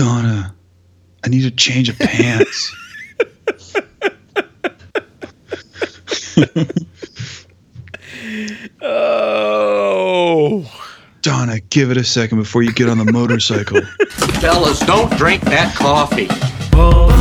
Donna, I need a change of pants. Oh. Donna, give it a second before you get on the motorcycle. Fellas, don't drink that coffee. You'd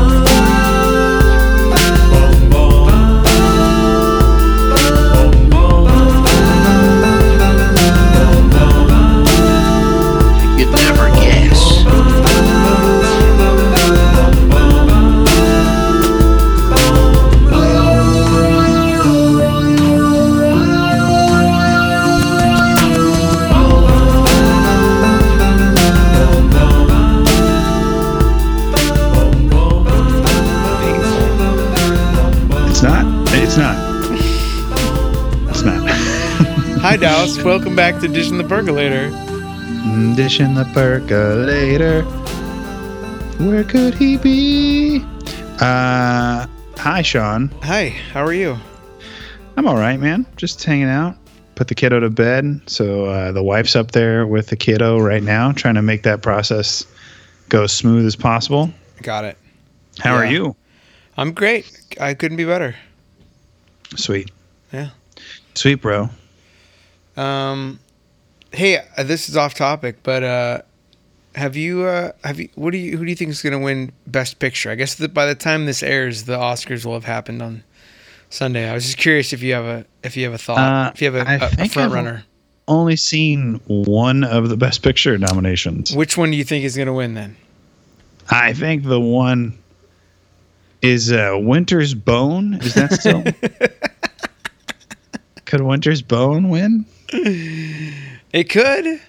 Dallas. Welcome back to Fish in the Percolator. Fish in the percolator. Where could he be? Uh, hi, Sean. Hi, how are you? I'm all right, man. Just hanging out. Put the kiddo to bed. So uh, the wife's up there with the kiddo right now, trying to make that process go as smooth as possible. Got it. How are you? I'm great. I couldn't be better. Sweet. Yeah. Sweet, bro. Um, hey, uh, this is off topic, but uh, have you uh, have you what do you who do you think is going to win Best Picture? I guess that by the time this airs, the Oscars will have happened on Sunday. I was just curious if you have a if you have a thought, Uh, if you have a, a, a front runner. Only seen one of the Best Picture nominations. Which one do you think is going to win then? I think the one is uh, Winter's Bone. Is that still? Could Winter's Bone win? It could.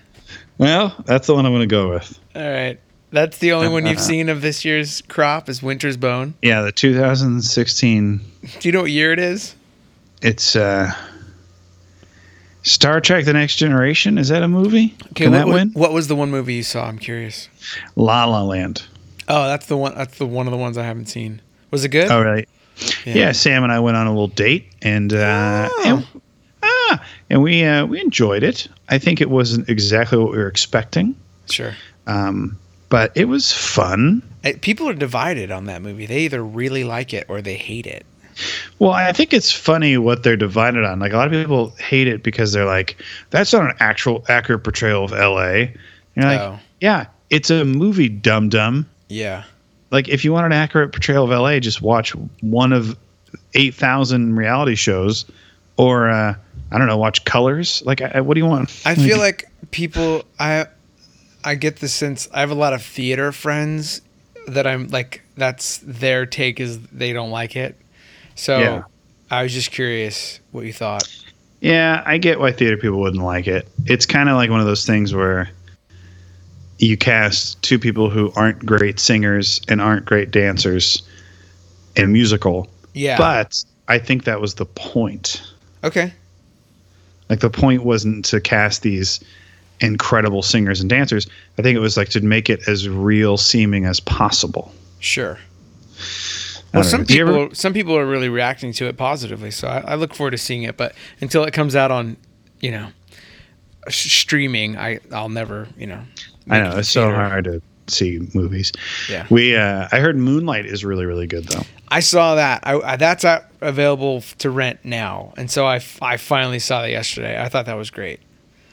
Well, that's the one I'm going to go with. All right. That's the only one you've seen of this year's crop is Winter's Bone. Yeah, the 2016. Do you know what year it is? It's uh, Star Trek: The Next Generation. Is that a movie? Can what, that what- win? What was the one movie you saw? I'm curious. La La Land. Oh, that's the one. That's the one of the ones I haven't seen. Was it good? All right. right. Yeah. Sam and I went on a little date, and uh, Oh. and, ah, and we uh, we enjoyed it. I think it wasn't exactly what we were expecting, Sure. um, but it was fun. People are divided on that movie. They either really like it or they hate it. Well, I think it's funny what they're divided on. Like a lot of people hate it because they're like, "That's not an actual accurate portrayal of L.A." You're like, Oh. "Yeah, it's a movie, dum dum." Yeah. Like if you want an accurate portrayal of LA, just watch one of eight thousand reality shows, or uh, I don't know, watch Colors. Like, I, what do you want? I feel like people. I I get the sense. I have a lot of theater friends that I'm like. That's their take is they don't like it. So Yeah. I was just curious what you thought. yeah, I get why theater people wouldn't like it. It's kind of like one of those things where you cast two people who aren't great singers and aren't great dancers in a musical, Yeah. but I think that was the point. okay. Like the point wasn't to cast these incredible singers and dancers. I think it was like to make it as real seeming as possible. Sure. Well, some know. People ever- some people are really reacting to it positively, so I, I look forward to seeing it. But until it comes out on, you know, sh- streaming, I I'll never, you know. I know it it's so hard to see movies. Yeah. We uh I heard Moonlight is really really good though. I saw that. I, I that's available to rent now, and so I, I finally saw that yesterday. I thought that was great.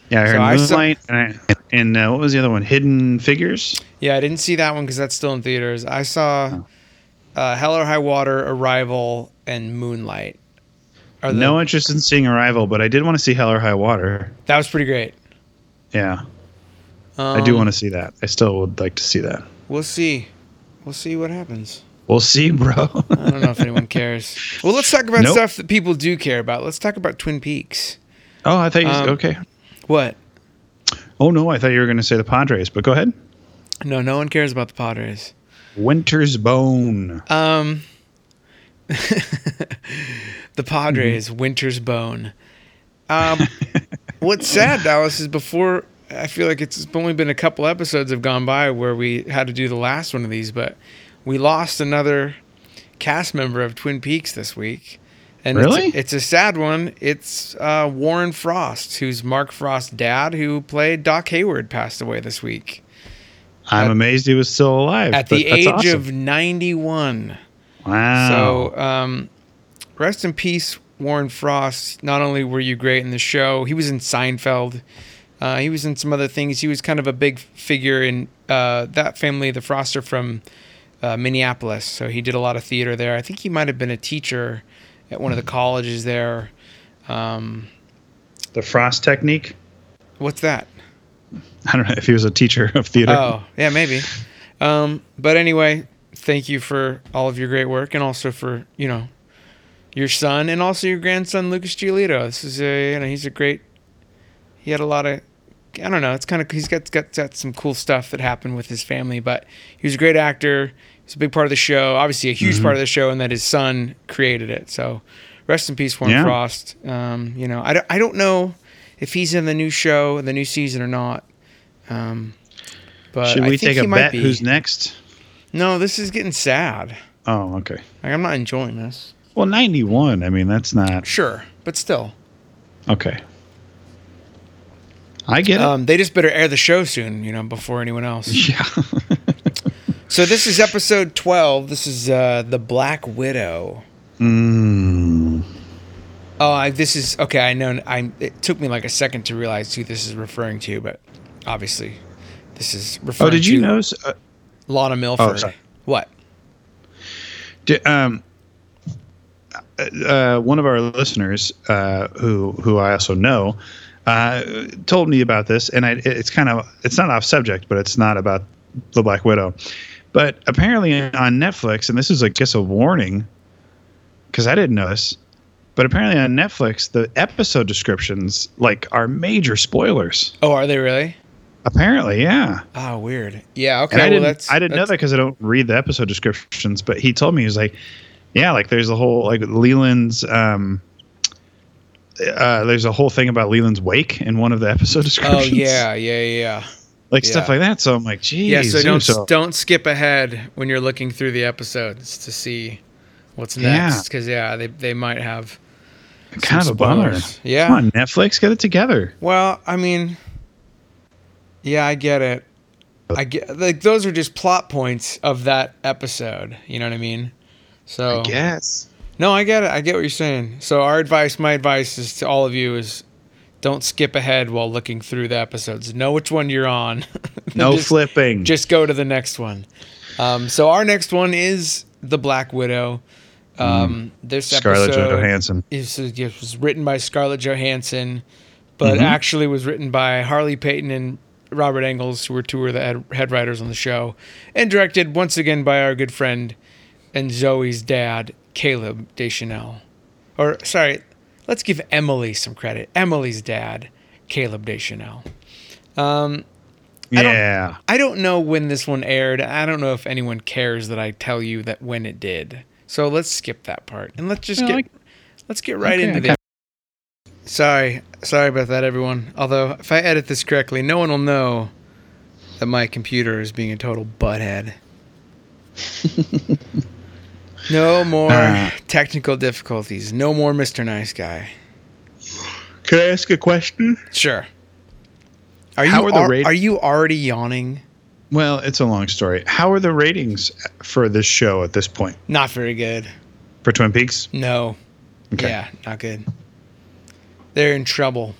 Yeah, I heard So I saw- Moonlight and, I, and uh, what was the other one? Hidden Figures. Yeah, I didn't see that one because that's still in theaters. I saw Oh. uh, Hell or High Water, Arrival, and Moonlight. Are the- No interest in seeing Arrival, but I did want to see Hell or High Water. that was pretty great. Yeah, Um, I do want to see that. I still would like to see that. We'll see. We'll see what happens. We'll see, bro. I don't know if anyone cares. Well, let's talk about Nope. stuff that people do care about. Let's talk about Twin Peaks. oh, I thought you. Um, okay. What? Oh no, I thought you were going to say the Padres, but go ahead. No, no one cares about the Padres. Winter's Bone. Um, the Padres, Winter's Bone. Um, what's sad, Dallas, is before I feel like it's only been a couple episodes have gone by where we had to do the last one of these, but we lost another cast member of Twin Peaks this week. And Really? it's, a, it's a sad one. It's uh, Warren Frost, who's Mark Frost's dad, who played Doc Hayward, passed away this week. I'm At- amazed he was still alive. at the age awesome. of 91. wow. So, um, rest in peace, Warren Frost. Not only were you great in the show, he was in Seinfeld. Uh, he was in some other things. He was kind of a big figure in uh, that family. The Frosts are from uh, Minneapolis, so he did a lot of theater there. I think he might have been a teacher at one of the colleges there. Um, the Frost technique. what's that? I don't know if he was a teacher of theater. Oh, yeah, maybe. Um, but anyway, thank you for all of your great work and also for, you know, your son and also your grandson, Lucas Giolito. This is a, you know, he's a great, he had a lot of, I don't know, it's kind of, he's got, got, got some cool stuff that happened with his family, but he was a great actor. He's a big part of the show, obviously a huge Mm-hmm. part of the show, and that his son created it. So rest in peace, Warren Yeah. Frost. Um, you know, I don't, I don't know if he's in the new show, the new season or not. Um, but Should I we think take a bet? be. Who's next? No, this is getting sad. Oh, okay. Like, I'm not enjoying this. Well, 91. I mean, that's not Sure, but still. okay. I get it. Um, they just better air the show soon, you know, before anyone else. yeah. So this is episode 12. This is uh, the Black Widow. mm. Oh, I, this is okay. I know. I it took me like a second to realize who this is referring to, but obviously, this is referring. Oh, did you to know? Uh, Lana Milford? sorry. What? di- um, uh, one of our listeners, uh, who who I also know, uh, told me about this, and I, it's kind of it's not off subject, but it's not about the Black Widow. But apparently on Netflix, and this is I guess a warning, because I didn't know this. But apparently on Netflix, the episode descriptions like are major spoilers. Oh, are they really? Apparently, yeah. Oh, weird. Yeah. Okay. And I well, didn't, that's I didn't know that because I don't read the episode descriptions. But he told me he was like, yeah, like there's a whole like Leland's. Um, uh, there's a whole thing about Leland's wake in one of the episode descriptions. Oh yeah, yeah, yeah. like stuff like that. So I'm like, geez. Yeah, so don't so- don't skip ahead when you're looking through the episodes to see what's next because yeah, they they might have. kind of a bummer. Yeah. Come on, Netflix, get it together. Well, I mean, yeah, I get it. I get like those are just plot points of that episode. You know what I mean? So I guess. No, I get it. I get what you're saying. So our advice, my advice is to all of you is. Don't skip ahead while looking through the episodes. Know which one you're on. No Just- flipping. just go to the next one. Um, so our next one is the Black Widow. Um, This Mm. Scarlett episode Johansson. is it was written by Scarlett Johansson, but Mm-hmm. actually was written by Harley Peyton and Robert Engels, who were two of the head, head writers on the show, and directed once again by our good friend and Zoe's dad, Caleb Deschanel. Or sorry, let's give Emily some credit. Emily's dad, Caleb Deschanel. Um, I don't- Yeah. I don't know when this one aired. I don't know if anyone cares that I tell you that when it did. So let's skip that part and let's just Yeah, get like- let's get right Okay, into okay. this. Sorry, sorry about that, everyone. Although if I edit this correctly, no one will know that my computer is being a total butthead. no more Ah. technical difficulties. No more Mr. Nice Guy. Can I ask a question? Sure. Are you are are you already yawning? Well, it's a long story. How are the ratings for this show at this point Not very good. for Twin Peaks? No. Okay. Yeah, not good. They're in trouble.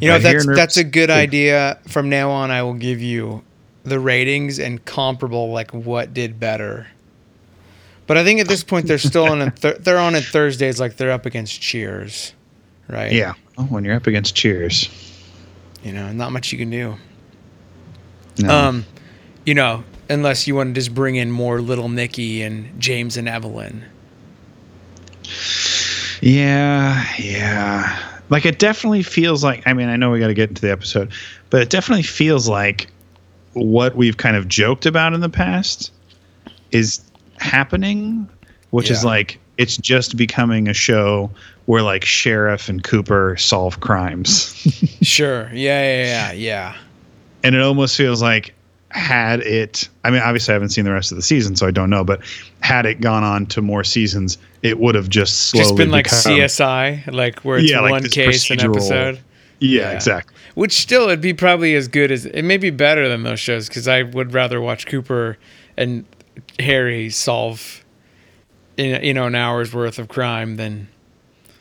You know, that's that's a Good. idea. From now on, I will give you the ratings and comparable, like what did better. But I think at this point they're still on. A th- they're on at Thursdays, like they're up against Cheers, right? Yeah. Oh, when you're up against Cheers. You know, not much you can do. No. Um, you know, unless you want to just bring in more Little Nicky and James and Evelyn. Yeah, yeah. Like it definitely feels like I mean, I know we got to get into the episode, but it definitely feels like what we've kind of joked about in the past is happening, which is like it's just becoming a show where like sheriff and Cooper solve crimes. Sure. Yeah. Yeah. Yeah. Yeah. and it almost feels like had it I mean, obviously I haven't seen the rest of the season, so I don't know, but had it gone on to more seasons, it would have just slowly just been like become- CSI, like where it's Yeah, like one this case an episode. Yeah, Yeah. exactly. Which still, it'd be probably as good as it may be better than those shows because I would rather watch Cooper and Harry solve, in you know, an hour's worth of crime than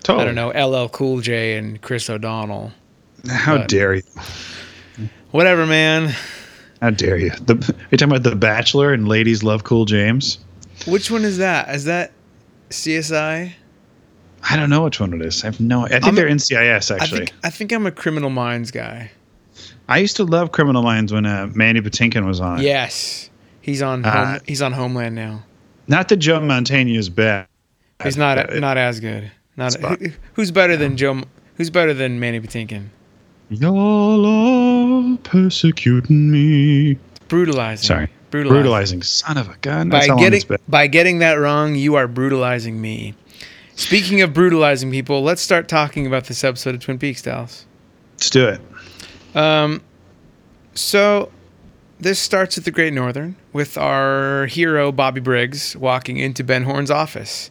Totally. I don't know LL Cool J and Chris O'Donnell. How but- dare you? Whatever, man. How dare you? The, are you talking about The Bachelor and Ladies Love Cool James? Which one is that? Is that CSI? I don't know which one it is. I have no. I think I'm they're NCIS I actually. think I think I'm a Criminal Minds guy. I used to love Criminal Minds when uh, Mandy Patinkin was on. it. Yes, he's on. Uh, home, he's on Homeland now. Not that Joe Mantegna is bad. He's not Uh, not as good. Not who, who's better than Joe? Who's better than Manny Patinkin? Y'all are persecuting me. Brutalizing. Sorry. brutalizing. Brutalizing son of a gun. By That's how long getting by getting that wrong, you are brutalizing me. Speaking of brutalizing people, let's start talking about this episode of Twin Peaks, Dallas. Let's do it. Um, so this starts at the Great Northern with our hero Bobby Briggs walking into Ben Horne's office.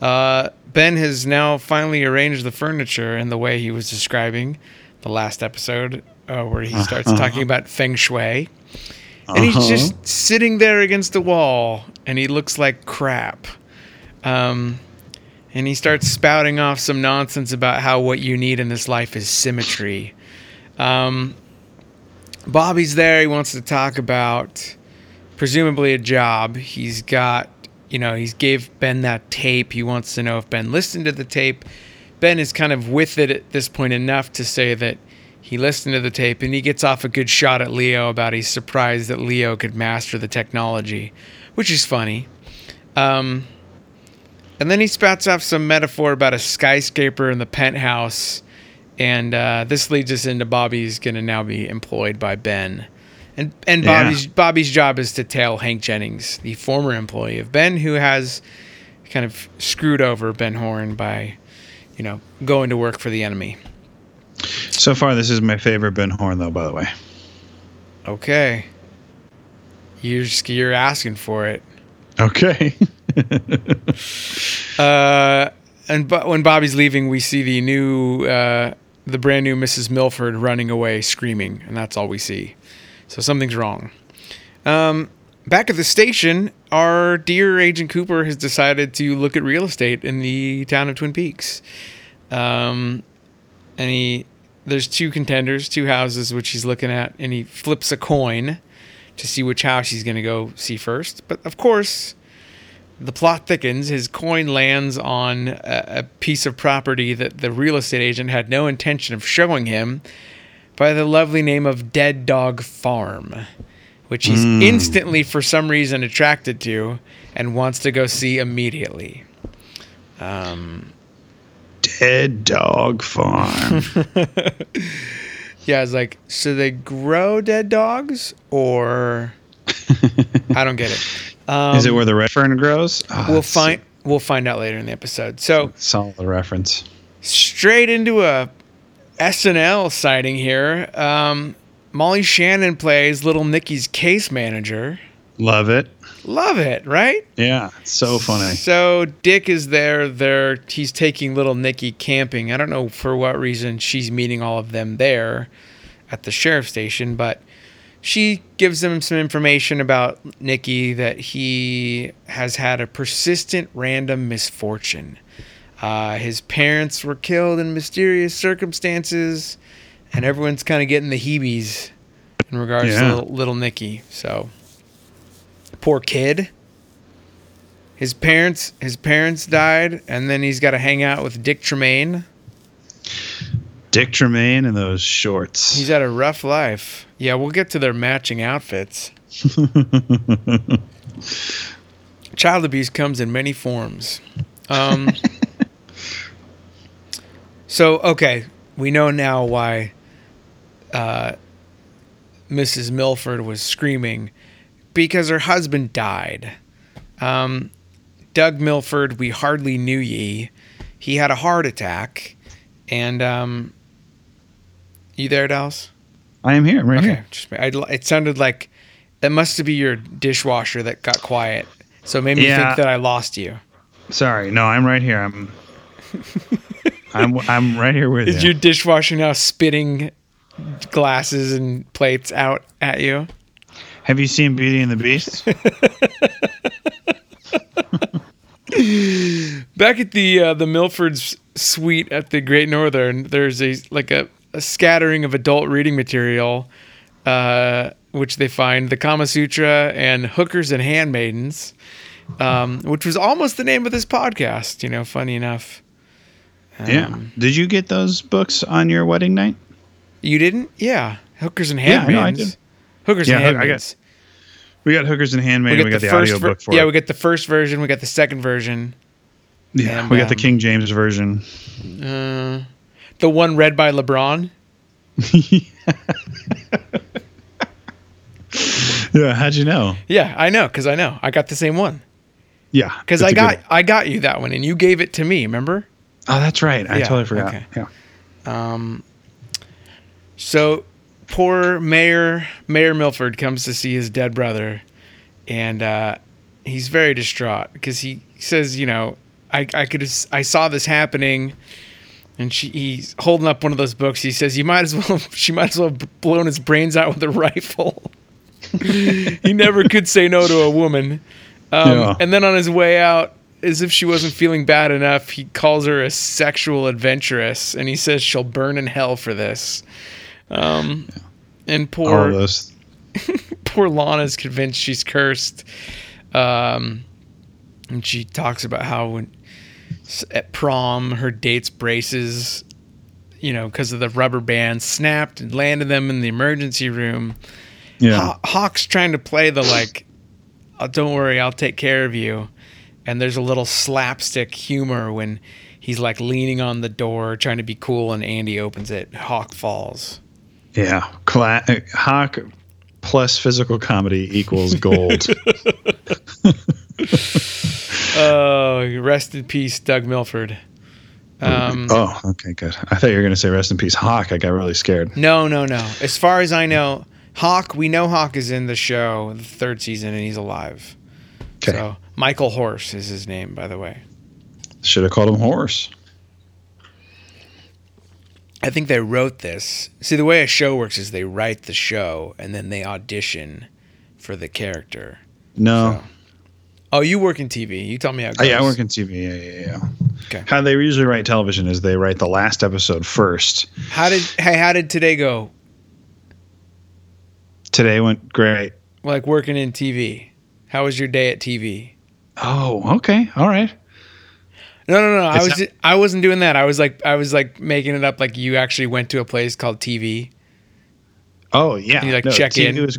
Uh, ben has now finally arranged the furniture in the way he was describing the last episode, uh, where he starts talking about feng shui. And he's Uh-huh. just sitting there against the wall, and he looks like crap. Um, and he starts spouting off some nonsense about how what you need in this life is symmetry. Um, Bobby's there. He wants to talk about presumably a job. He's got, you know, he's gave Ben that tape. He wants to know if Ben listened to the tape. Ben is kind of with it at this point enough to say that he listened to the tape and he gets off a good shot at Leo about he's surprised that Leo could master the technology, which is funny. Um, and then he spouts off some metaphor about a skyscraper in the penthouse. And uh, this leads us into Bobby's going to now be employed by Ben. And, and Yeah. Bobby's, Bobby's job is to tail Hank Jennings, the former employee of Ben, who has kind of screwed over Ben Horne by, you know, going to work for the enemy. So far, this is my favorite Ben Horne, though. By the way. Okay. You're, just, you're asking for it. Okay. Uh, and but when Bobby's leaving, we see the new, uh, the brand new Mrs. Milford running away, screaming, and that's all we see. So something's wrong. Um, back at the station, our dear Agent Cooper has decided to look at real estate in the town of Twin Peaks. Um, and he, there's two contenders, two houses which he's looking at, and he flips a coin to see which house he's going to go see first. But of course, the plot thickens. His coin lands on a, a piece of property that the real estate agent had no intention of showing him by the lovely name of Dead Dog Farm, which he's instantly, for some reason, attracted to and wants to go see immediately. Um, Dead Dog Farm. yeah, it's like, so they grow dead dogs, or I don't get it. Um, is it where the red fern grows? Oh, we'll find we'll find out later in the episode. So solid reference. straight into a SNL sighting here. Um, Molly Shannon plays Little Nicky's case manager. Love it. Love it, right? Yeah, so funny. So Dick is there. There, he's taking Little Nicky camping. I don't know for what reason she's meeting all of them there at the sheriff's station, but she gives him some information about Nicky that he has had a persistent random misfortune. Uh, his parents were killed in mysterious circumstances, and everyone's kind of getting the heebies in regards Yeah. to little, little Nicky. So, poor kid. His parents, his parents died, and then he's got to hang out with Dick Tremaine. Dick Tremaine in those shorts. He's had a rough life. Yeah, we'll get to their matching outfits. Child abuse comes in many forms. Um, so, okay, we know now why uh, Mrs. Milford was screaming because her husband died. Um, Doug Milford, we hardly knew ye. He had a heart attack, and um, you there, Dallas? I am here. I'm right Okay, here. just I, it sounded like that must be your dishwasher that got quiet. So it made me Yeah. think that I lost you. Sorry. No, I'm right here. I'm. I'm I'm right here with Is you. Is your dishwasher now spitting glasses and plates out at you. Have you seen Beauty and the Beast? Back at the uh, the Milford's suite at the Great Northern, there's a like a, a scattering of adult reading material, uh, which they find the Kama Sutra and Hookers and Handmaidens, um, which was almost the name of this podcast. You know, funny enough. yeah. Did you get those books on your wedding night? You didn't? Yeah, Hookers and Handmaidens. Yeah, I know, I did. Hookers Yeah, and got- Handmaidens. We got Hookers and Handmaid. and We got the, first audiobook ver- for yeah, it. we got the first version. We got the second version. yeah, and, we got the um, King James version. Uh, the one read by LeBron. Yeah, how'd you know? Yeah, I know, because I know. I got the same one. Yeah, Because I I a good got. I got you that one, and you gave it to me. Remember? Oh, that's right. I Yeah, totally forgot. okay. Yeah. Um, so poor Mayor Mayor Milford comes to see his dead brother, and uh, he's very distraught because he says, you know, I I could I saw this happening, and she he's holding up one of those books. He says, you might as well she might as well have blown his brains out with a rifle. he never could say no to a woman. Um, Yeah. And then on his way out, as if she wasn't feeling bad enough, he calls her a sexual adventuress, and he says she'll burn in hell for this. Um, and All poor poor Lana's convinced she's cursed. Um, and she talks about how when at prom her date's braces, you know, because of the rubber band, snapped and landed them in the emergency room. Yeah. Haw- Hawk's trying to play the like, oh, don't worry, I'll take care of you. And there's a little slapstick humor when he's like leaning on the door trying to be cool and Andy opens it. Hawk falls. Yeah. Cla- Hawk plus physical comedy equals gold. Oh, rest in peace, Doug Milford. Um, oh, okay, good. I thought you were going to say rest in peace, Hawk. I got really scared. No, no, no. As far as I know, Hawk, we know Hawk is in the show, the third season, and he's alive. Okay. So Michael Horse is his name, by the way. Should have called him Horse. I think they wrote this. See, the way a show works is they write the show and then they audition for the character. No. So- Oh, you work in TV. You tell me how it Oh, goes. yeah, I work in TV. Yeah, yeah, yeah. Okay. How they usually write television is they write the last episode first. How did hey, how did today go? Today went great. Like working in TV. How was your day at TV? Oh, okay. All right. No, no, no. I was not- I wasn't doing that. I was like I was like making it up like you actually went to a place called TV. Oh, yeah. You, like, check TV in? Was,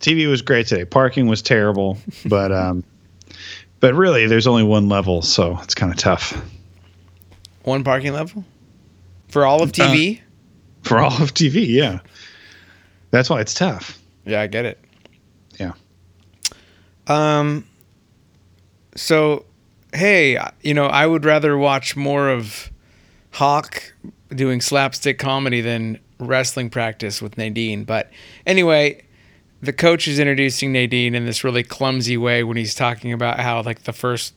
TV was great today. Parking was terrible, but um, but really, there's only one level, so it's kind of tough One parking level? For all of TV? for all of TV. Yeah, that's why it's tough. yeah, I get it. Yeah. Um so hey, you know, I would rather watch more of Hawk doing slapstick comedy than wrestling practice with Nadine. But anyway, the coach is introducing Nadine in this really clumsy way when he's talking about how like the first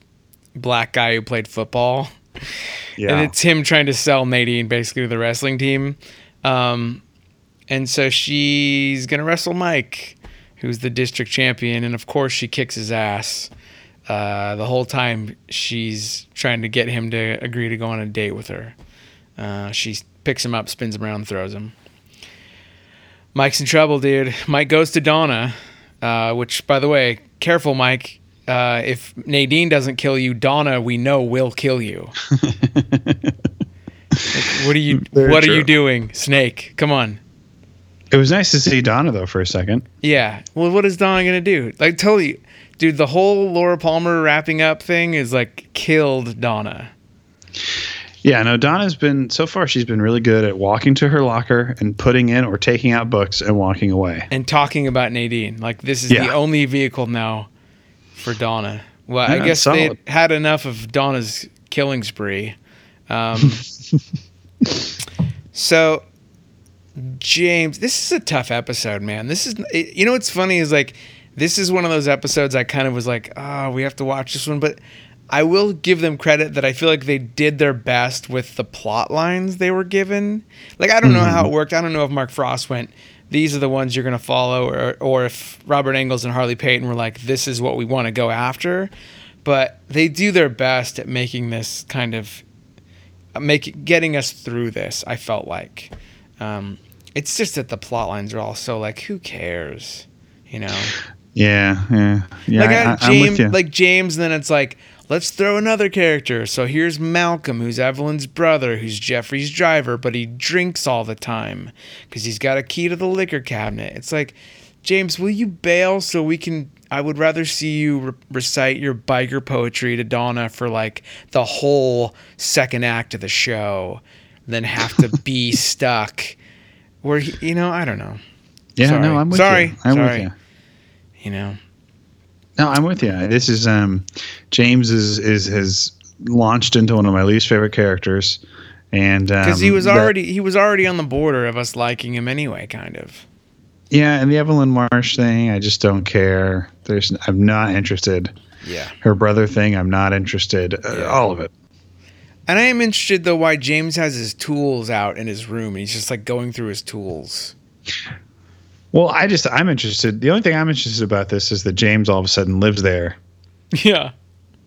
black guy who played football Yeah. and it's him trying to sell Nadine basically to the wrestling team. Um, and so she's gonna wrestle Mike, who's the district champion, and of course she kicks his ass. Uh, the whole time she's trying to get him to agree to go on a date with her. Uh, she picks him up, spins him around, throws him. Mike's in trouble, dude. Mike goes to Donna, uh, which, by the way, careful, Mike. Uh, if Nadine doesn't kill you, Donna, we know will kill you. What are you Very What are you doing, Snake? Come on. it was nice to see Donna though for a second. Yeah. Well, what is Donna gonna do? Like, totally, dude. The whole Laura Palmer wrapping up thing is like killed Donna. Yeah, no, Donna's been so far. She's been really good at walking to her locker and putting in or taking out books and walking away. and talking about Nadine. Like this is Yeah. the only vehicle now for Donna. Well, I guess they had enough of Donna's killing spree. Um, so, James, this is a tough episode, man. This is you know, what's funny is like, this is one of those episodes I kind of was like, oh, we have to watch this one, but I will give them credit that I feel like they did their best with the plot lines they were given. Like I don't know how it worked. I don't know if Mark Frost went, these are the ones you're going to follow, or or if Robert Engels and Harley Peyton were like, this is what we want to go after. But they do their best at making this kind of make getting us through this. I felt like um, it's just that the plot lines are all so like, who cares, you know? Yeah, yeah, yeah. like I, I, I, am James, with you. like James, and then it's like, let's throw another character. So here's Malcolm, who's Evelyn's brother, who's Jeffrey's driver, but he drinks all the time because he's got a key to the liquor cabinet. It's like, James, will you bail so we can? I would rather see you re- recite your biker poetry to Donna for like the whole second act of the show than have to be stuck where he, you know I don't know. yeah, sorry. no, I'm with Sorry. you. I'm Sorry. with you. You know. No, I'm with you. This is um, James is is has launched into one of my least favorite characters, and because um, he was that- already he was already on the border of us liking him anyway, kind of. yeah, and the Evelyn Marsh thing, I just don't care. There's, I'm not interested. Yeah. Her brother thing, I'm not interested. Uh, Yeah. all of it. And I am interested though why James has his tools out in his room and he's just like going through his tools. Well, I just I'm interested. The only thing I'm interested about this is that James all of a sudden lives there, Yeah.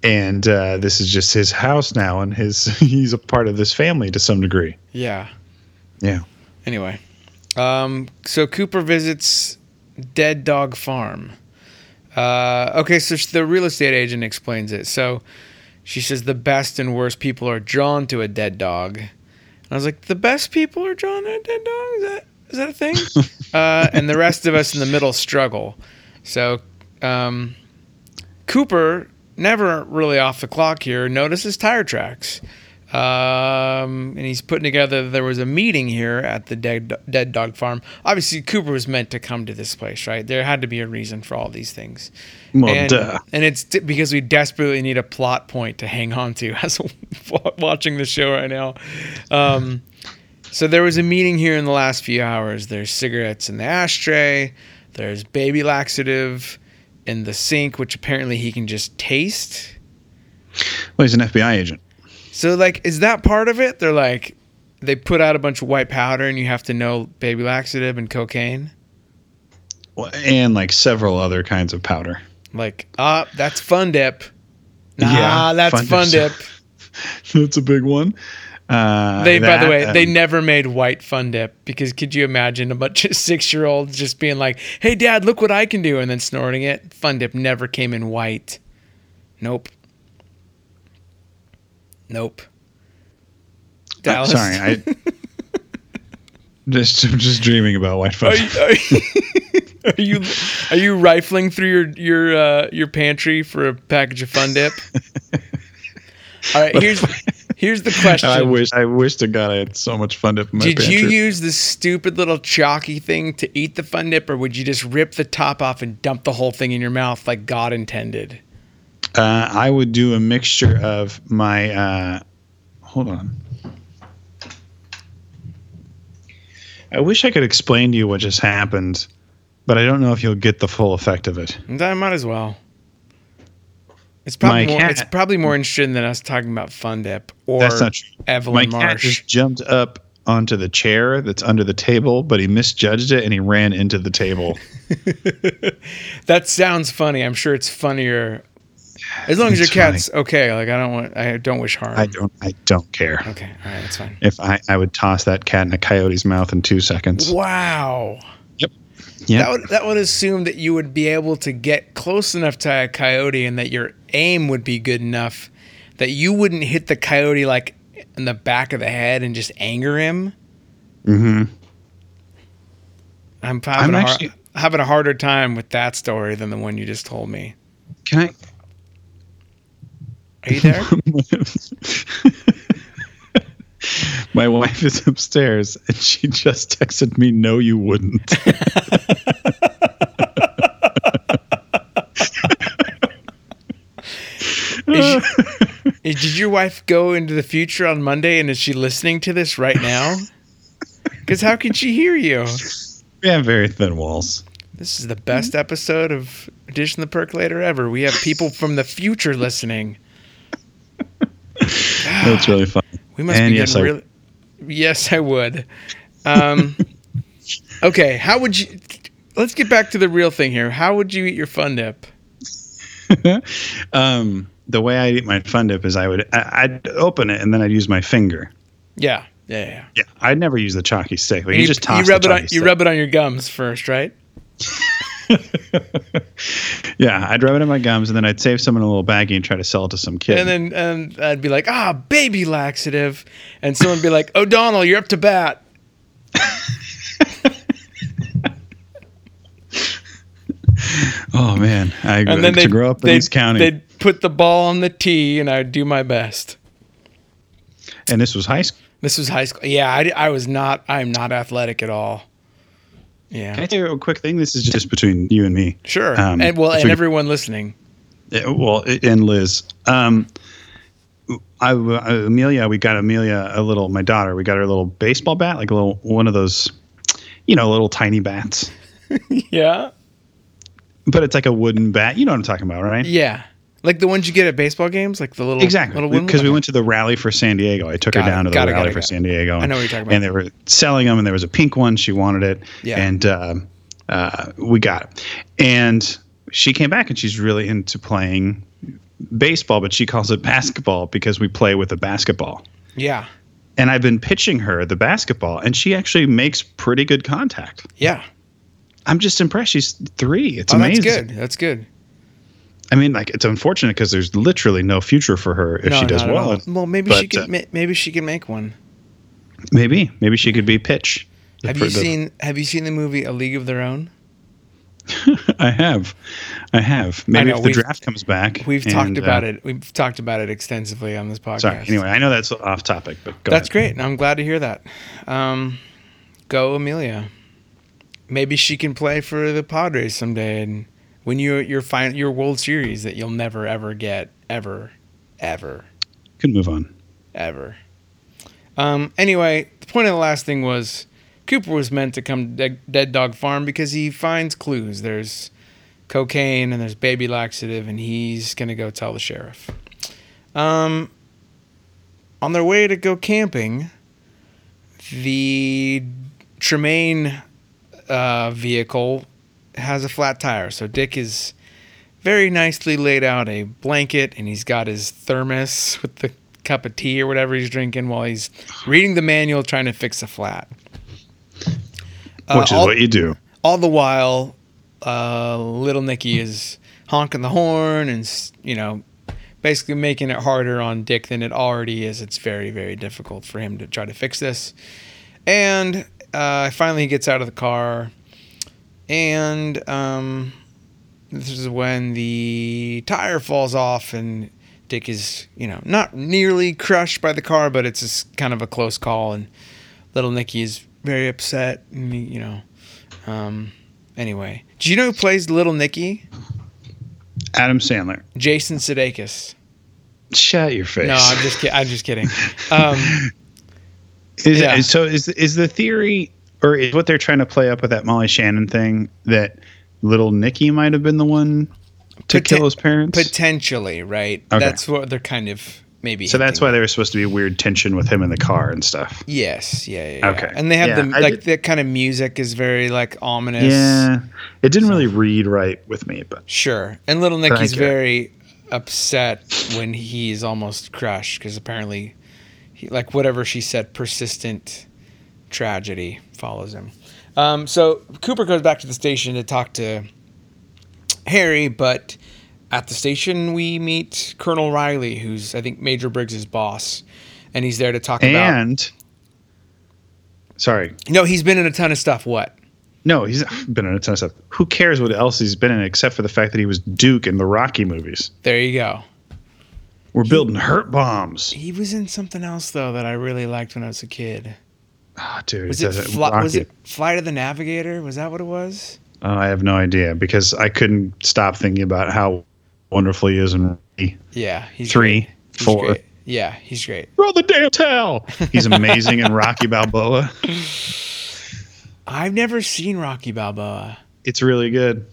and uh, this is just his house now, and his he's a part of this family to some degree. Yeah. Yeah. Anyway, um, so Cooper visits Dead Dog Farm. Uh, okay, so the real estate agent explains it. So she says the best and worst people are drawn to a dead dog. And I was like, the best people are drawn to a dead dog? Is that is that a thing? uh, and the rest of us in the middle struggle. So um, Cooper, never really off the clock here, notices tire tracks. Um, and he's putting together. There was a meeting here at the dead dead dog farm. Obviously, Cooper was meant to come to this place, right? There had to be a reason for all these things. Well, and, duh. and it's d- because we desperately need a plot point to hang on to as watching the show right now. Um, so there was a meeting here in the last few hours. There's cigarettes in the ashtray. There's baby laxative in the sink, which apparently he can just taste. Well, he's an FBI agent. So like, is that part of it? They're like, they put out a bunch of white powder, and you have to know baby laxative and cocaine. Well, and like several other kinds of powder. Like, ah, that's fun dip. Nah, Yeah, that's Fun fun dip. That's a big one. Uh, They, by the that, way, they um, never made white fun dip because could you imagine a bunch of six year olds just being like, "Hey, Dad, look what I can do," and then snorting it? Fun dip never came in white. Nope. Nope. I'm sorry, I just I'm just dreaming about white Are you, are, you, are you are you rifling through your your uh, your pantry for a package of Fun Dip? All right, here's here's the question. I wish I wish to God I had so much fun dip in my Did pantry. you use the stupid little chalky thing to eat the Fun Dip, or would you just rip the top off and dump the whole thing in your mouth like God intended? Uh, I would do a mixture of my. Uh, hold on. I wish I could explain to you what just happened, but I don't know if you'll get the full effect of it. I might as well. It's probably My more, cat- it's probably more interesting than us talking about Fun Dip or That's not true. Evelyn My cat just jumped up onto the chair that's under the table, but he misjudged it and he ran into the table. That sounds funny. I'm sure it's funnier as long as your cat's okay. Like I don't want, I don't wish harm. I don't. I don't care. Okay, all right, that's fine. If I, I would toss that cat in a coyote's mouth in two seconds. Wow. Yeah. That would that would assume that you would be able to get close enough to a coyote and that your aim would be good enough that you wouldn't hit the coyote like in the back of the head and just anger him. hmm I'm having, I'm a, har- having a harder time with that story than the one you just told me. Can I? Are you there? My wife is upstairs and she just texted me, No, you wouldn't. Is she- did your wife go into the future on Monday and is she listening to this right now? Because how can she hear you? we have very thin walls. This is the best episode of Fish in the Percolator ever. We have people from the future listening. That's really fun. We must And be yes, getting I- really. Yes, I would. Um, okay, how would you? Let's get back to the real thing here. How would you eat your fun dip? um, the way I eat my fun dip is I would I, I'd open it and then I'd use my finger. Yeah, yeah, yeah. Yeah, I'd never use the chalky stick. Like you, you, just toss you rub it on. chalky You rub it on your gums first, right? yeah, I'd rub it in my gums and then I'd save some in a little baggie and try to sell it to some kid. And then and I'd be like, ah, baby laxative, and someone would be like, O'Donnell, you're up to bat. oh man, I And then to they grow up in they'd, County, they'd put the ball on the tee, and I'd do my best. and this was high school. This was high school. Yeah, I, I was not. I'm not athletic at all. Yeah, Can I tell you a quick thing? This is just between you and me. sure. Um, and well, and we- everyone listening. Yeah, well, and Liz. Um, I, uh, Amelia, we got Amelia a little. My daughter, we got her a little baseball bat, like a little one of those, you know, little tiny bats. Yeah, But it's like a wooden bat. You know what I'm talking about, right? yeah. Like the ones you get at baseball games, like the little Exactly. Because we ones? went to the rally for San Diego. I took Got her it, down to the rally it, for it. San Diego. I know what you're talking about. And they were selling them, and there was a pink one. She wanted it. Yeah. And um uh, we got it. And she came back, and she's really into playing baseball, but she calls it basketball because we play with a basketball. Yeah, and I've been pitching her the basketball, and she actually makes pretty good contact. yeah. I'm just impressed. She's three. It's Oh, amazing. that's good. That's good. I mean, like it's unfortunate because there's literally no future for her if No, she does well. Well, maybe she but, could. uh, maybe she could make one. Maybe, maybe she could be pitch. Have you the- seen Have you seen the movie A League of Their Own? I have, I have. Maybe know, if the draft comes back, We've and, talked about uh, it. We've talked about it extensively on this podcast. Sorry. Anyway, I know that's off topic, but go That's ahead. great. and I'm glad to hear that. Um, go Amelia. Maybe she can play for the Padres someday and win you your final your World Series that you'll never ever get ever, ever, Could move on. ever. Um, anyway, the point of the last thing was Cooper was meant to come to Dead Dog Farm because he finds clues. There's cocaine and there's baby laxative, and he's gonna go tell the sheriff. Um, on their way to go camping, the Tremaine uh, vehicle has a flat tire. So Dick is very nicely laid out a blanket, and he's got his thermos with the cup of tea or whatever he's drinking while he's reading the manual trying to fix a flat. Uh, Which is all- what you do. all the while, uh, little Nicky is honking the horn and you know, basically making it harder on Dick than it already is. It's very, very difficult for him to try to fix this. And uh, finally, he gets out of the car, and um, this is when the tire falls off, and Dick is, you know, not nearly crushed by the car, but it's just kind of a close call, and little Nicky is very upset, and you know. Um, anyway, do you know who plays Little Nicky? Adam Sandler. Jason Sudeikis. Shut your face. No, I'm just kidding. I'm just kidding. Um, Is Yeah. it, so is is the theory or is what they're trying to play up with that Molly Shannon thing that little Nicky might have been the one to Poten- kill his parents? potentially, right? Okay. That's what they're kind of maybe. so that's why there was supposed to be weird tension with him in the car and stuff. Yes, yeah, yeah, yeah. Okay. And they have Yeah, the I like did- that kind of music is very like ominous. Yeah, it didn't really read right with me, but Sure. And little Nicky's very upset when he's almost crushed because apparently, he, like whatever she said, persistent tragedy follows him. Um, so Cooper goes back to the station to talk to Harry, but at the station we meet Colonel Riley, who's I think Major Briggs's boss, and he's there to talk about. and sorry, No, he's been in a ton of stuff. What? no, he's been in a ton of stuff. Who cares what else he's been in except for the fact that he was Duke in the Rocky movies? There you go. We're building hurt bombs. He was in something else though that I really liked when I was a kid. Oh, dude, Was it, Fly, was it Flight of the Navigator? Was that what it was? Oh, I have no idea because I couldn't stop thinking about how wonderful he is in Rocky. Yeah, he's three. He's four. great. Yeah, he's great. Roll the damn towel. He's amazing in Rocky Balboa. I've never seen Rocky Balboa. It's really good.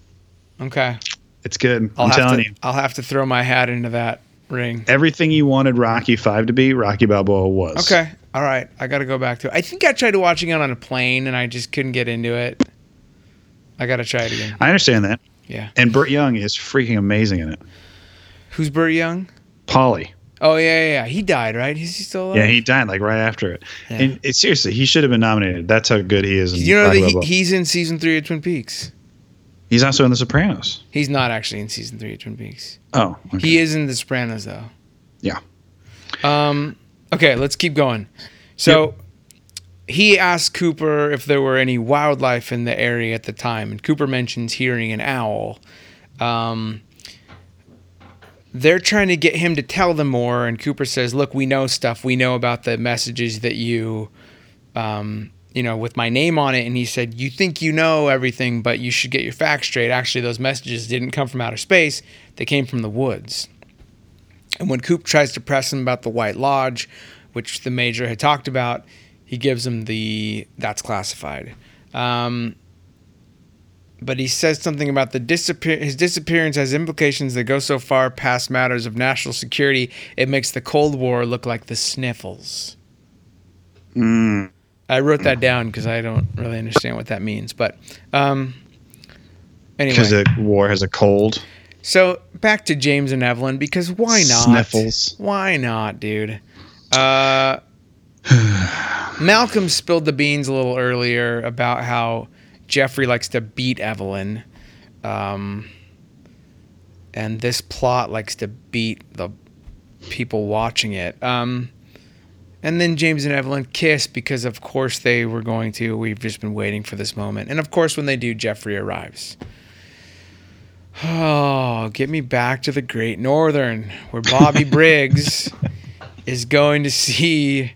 Okay, It's good. I'll I'm telling to. you. I'll have to throw my hat into that ring. Everything you wanted Rocky Five to be, Rocky Balboa was. Okay. All right. I got to go back to it. I think I tried watching it on a plane and I just couldn't get into it. I got to try it again. I understand that. Yeah. And Burt Young is freaking amazing in it. Who's Burt Young? Paulie. Oh yeah, yeah, yeah. He died, right? Is he still alive? Yeah, he died like right after it. Yeah. And it, seriously, he should have been nominated. That's how good he is. In You know Balboa. he, he's in season three of Twin Peaks. he's also in The Sopranos. He's not actually in season three of Twin Peaks. Oh, okay. He is in The Sopranos though. Yeah. Um. Okay, let's keep going. So. He asked Cooper if there were any wildlife in the area at the time, and Cooper mentions hearing an owl. Um, they're trying to get him to tell them more, and Cooper says, "Look, we know stuff. We know about the messages that you, um, you know, with my name on it." And he said, "You think you know everything, but you should get your facts straight. Actually, those messages didn't come from outer space; they came from the woods." And when Coop tries to press him about the White Lodge, which the major had talked about, he gives him the that's classified. Um, but he says something about the disappear his disappearance has implications that go so far past matters of national security it makes the Cold War look like the sniffles. Mm. I wrote that down because I don't really understand what that means, but um, anyway. Because the war has a cold. So back to James and Evelyn because why not? Sniffles. Why not, dude? Uh, Malcolm spilled the beans a little earlier about how Jeffrey likes to beat Evelyn, um, and this plot likes to beat the people watching it. Um, and then James and Evelyn kiss because, of course, they were going to. We've just been waiting for this moment. And of course, when they do, Jeffrey arrives. Oh, get me back to the Great Northern, where Bobby Briggs is going to see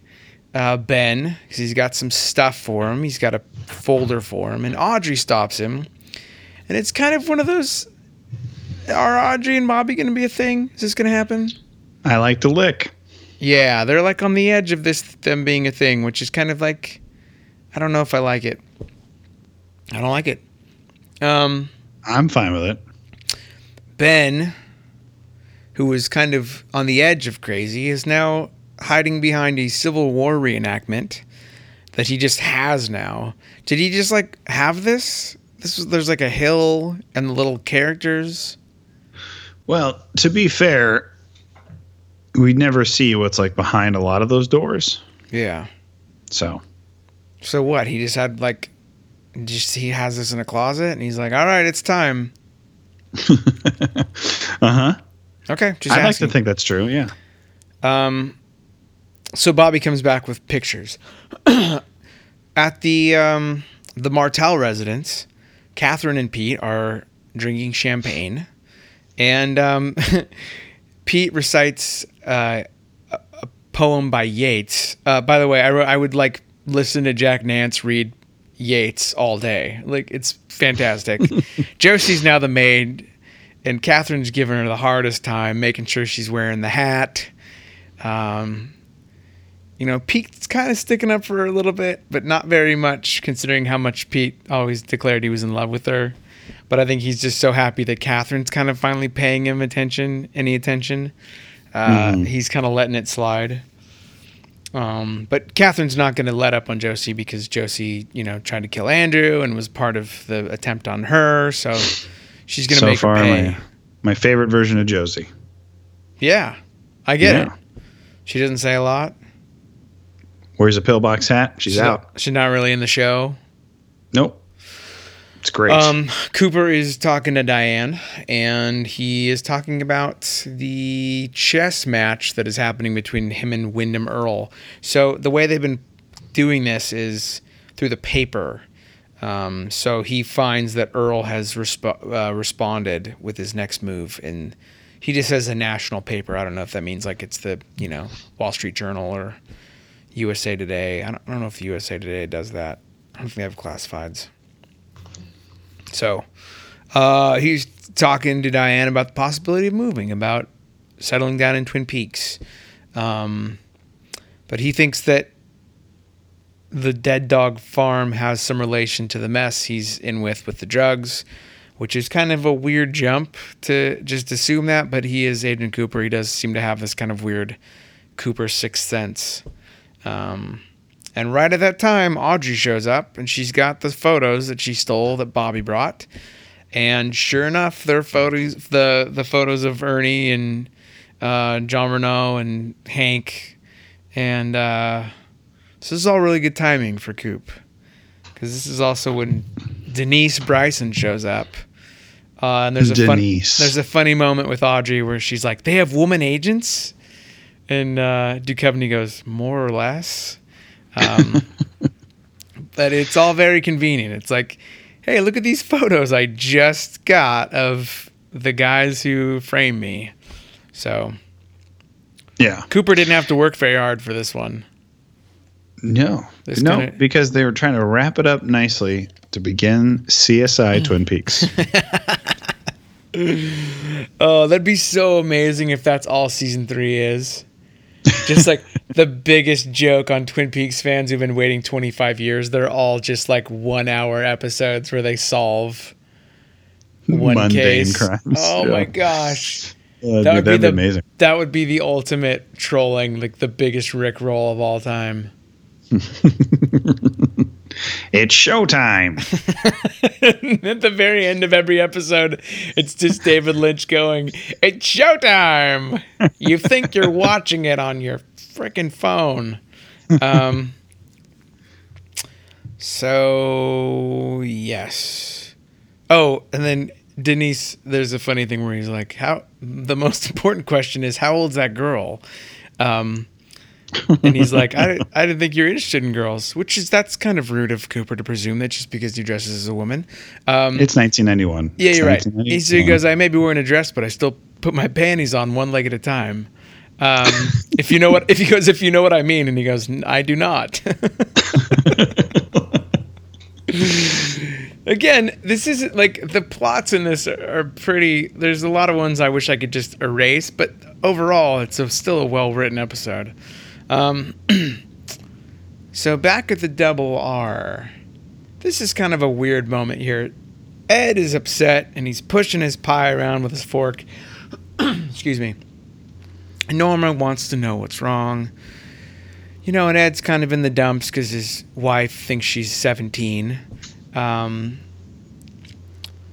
uh, Ben because he's got some stuff for him. He's got a folder for him, and Audrey stops him. And it's kind of one of those. Are Audrey and Bobby going to be a thing? Is this going to happen? I like to lick. Yeah, they're like on the edge of this them being a thing, which is kind of like I don't know if I like it. I don't like it. Um I'm fine with it. Ben, who was kind of on the edge of crazy, is now hiding behind a Civil War reenactment that he just has now. Did he just like have this? This was there's like a hill and the little characters. Well, to be fair, we never see what's like behind a lot of those doors. Yeah. So So what? He just had like just he has this in a closet and he's like, "All right, it's time." uh huh. Okay, just I like to think that's true. Yeah. Um, so Bobby comes back with pictures at the um, the Martell residence. Catherine and Pete are drinking champagne, and um, Pete recites uh, a, poem by Yeats. Uh, by the way, I wrote, I would like listen to Jack Nance read Yeats all day. Like it's fantastic. Josie's now the maid, and Catherine's giving her the hardest time, making sure she's wearing the hat. Um, you know, Pete's kind of sticking up for her a little bit, but not very much, considering how much Pete always declared he was in love with her. But I think he's just so happy that Catherine's kind of finally paying him attention, any attention. Uh, He's kind of letting it slide. Um, but Catherine's not going to let up on Josie because Josie, you know, tried to kill Andrew and was part of the attempt on her. So she's going to so make far, her pay. my my favorite version of Josie. Yeah, I get Yeah. it. She doesn't say a lot. Wears a pillbox hat. She's, out. Not, she's not really in the show. Nope. It's great. Um, Cooper is talking to Diane, and he is talking about the chess match that is happening between him and Windom Earle. So the way they've been doing this is through the paper. Um, so he finds that Earle has resp- uh, responded with his next move, and he just says a national paper. I don't know if that means like it's the you know Wall Street Journal or USA Today. I don't, I don't know if USA Today does that. I don't think they have classifieds. So uh, he's talking to Diane about the possibility of moving, about settling down in Twin Peaks. Um, but he thinks that the dead dog farm has some relation to the mess he's in with with the drugs, which is kind of a weird jump to just assume that, but he is Agent Cooper. He does seem to have this kind of weird Cooper sixth sense. Um, and right at that time, Audrey shows up and she's got the photos that she stole that Bobby brought. And sure enough, they're photos the the photos of Ernie and uh, John Renault and Hank, and uh, so this is all really good timing for Coop, because this is also when Denise Bryson shows up. Uh, and there's a fun, there's a funny moment with Audrey where she's like, "They have woman agents," and uh, Duchovny goes, "More or less." Um, but it's all very convenient. It's like, hey, look at these photos I just got of the guys who framed me. So Yeah. Cooper didn't have to work very hard for this one. No. This no, kinda- because they were trying to wrap it up nicely to begin CSI. Twin Peaks. Oh, that'd be so amazing if that's all season three is. Just like the biggest joke on Twin Peaks fans who've been waiting 25 years. They're all just like one hour episodes where they solve one Mundane case. crimes. Oh Yeah. my gosh. Uh, That dude, would be the amazing. That would be the ultimate trolling, like the biggest Rick roll of all time. It's showtime. At the very end of every episode, it's just David Lynch going, "It's showtime." You think you're watching it on your freaking phone. Um. So yes. Oh, and then Denise. There's a funny thing where he's like, "How?" The most important question is, "How old's that girl?" Um. And he's like, I, I didn't think you're interested in girls, which is that's kind of rude of Cooper to presume that just because he dresses as a woman. Um, It's 1991. yeah, you're right. He, 1991. so he goes, I may be wearing a dress, but I still put my panties on one leg at a time. Um, if you know what, if he goes, if you know what I mean, and he goes, I do not. Again, this isn't like the plots in this are are pretty. There's a lot of ones I wish I could just erase, but overall, it's a, still a well written episode. Um, so back at the double R, this is kind of a weird moment here. Ed is upset and he's pushing his pie around with his fork. Excuse me. Norma wants to know what's wrong. You know, and Ed's kind of in the dumps because his wife thinks she's 17. Um,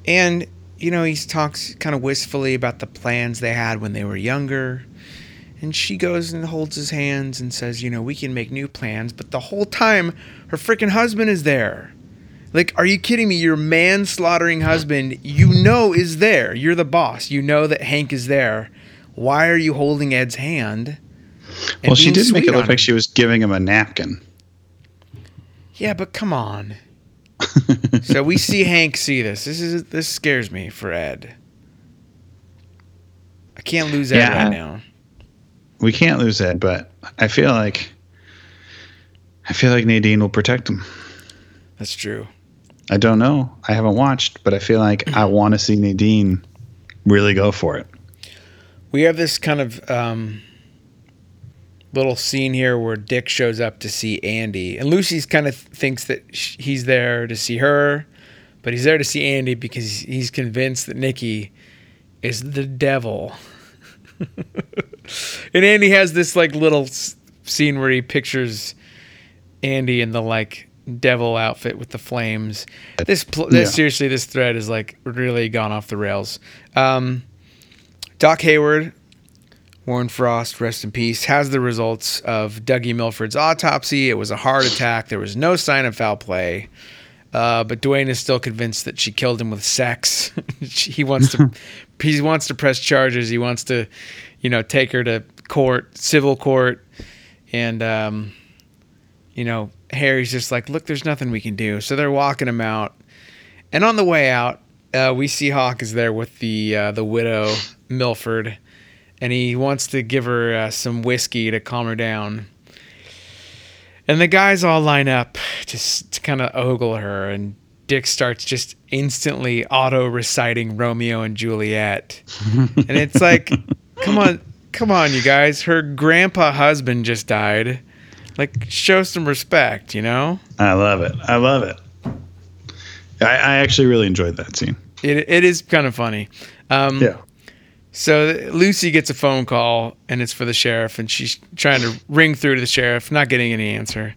and, you know, he talks kind of wistfully about the plans they had when they were younger. And she goes and holds his hands and says, you know, we can make new plans. But the whole time, her freaking husband is there. Like, are you kidding me? Your manslaughtering husband, you know, is there. You're the boss. You know that Hank is there. Why are you holding Ed's hand? Well, she did make it look like him? she was giving him a napkin. Yeah, but come on. so we see Hank see this. This is this scares me for Ed. I can't lose Ed Yeah. right now. We can't lose Ed, but I feel like I feel like Nadine will protect him. That's true. I don't know. I haven't watched, but I feel like I want to see Nadine really go for it. We have this kind of um, little scene here where Dick shows up to see Andy, and Lucy's kind of thinks that sh- he's there to see her, but he's there to see Andy because he's convinced that Nicky is the devil. and Andy has this like little scene where he pictures Andy in the like devil outfit with the flames. This, pl- this seriously, this thread is like really gone off the rails. Um, Doc Hayward, Warren Frost, rest in peace, has the results of Dougie Milford's autopsy. It was a heart attack. There was no sign of foul play. Uh, but Dwayne is still convinced that she killed him with sex. He wants to, he wants to press charges. He wants to, you know, take her to court, civil court, and um, you know, Harry's just like, look, there's nothing we can do. So they're walking him out, and on the way out, uh, we see Hawk is there with the uh, the widow Milford, and he wants to give her uh, some whiskey to calm her down. And the guys all line up just to kind of ogle her, and Dick starts just instantly auto reciting Romeo and Juliet, and it's like, come on, come on, you guys, her grandpa husband just died. Like, show some respect, you know? I love it. I love it. I, I actually really enjoyed that scene. It it is kind of funny. Um, Yeah. So Lucy gets a phone call, and it's for the sheriff, and she's trying to ring through to the sheriff, not getting any answer.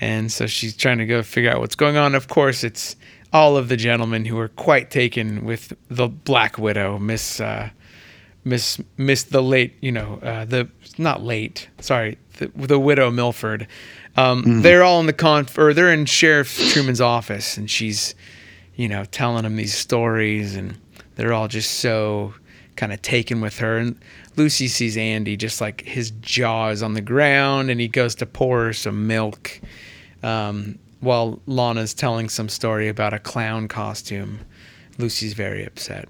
And so she's trying to go figure out what's going on. Of course, it's all of the gentlemen who are quite taken with the Black Widow, Miss uh, Miss Miss the late, you know, uh, the not late, sorry, the, the widow Milford. Um, They're all in the conf or they're in Sheriff Truman's office, and she's, you know, telling them these stories, and they're all just so kind of taken with her. And Lucy sees Andy just like his jaw is on the ground, and he goes to pour her some milk, um, while Lana's telling some story about a clown costume. Lucy's very upset.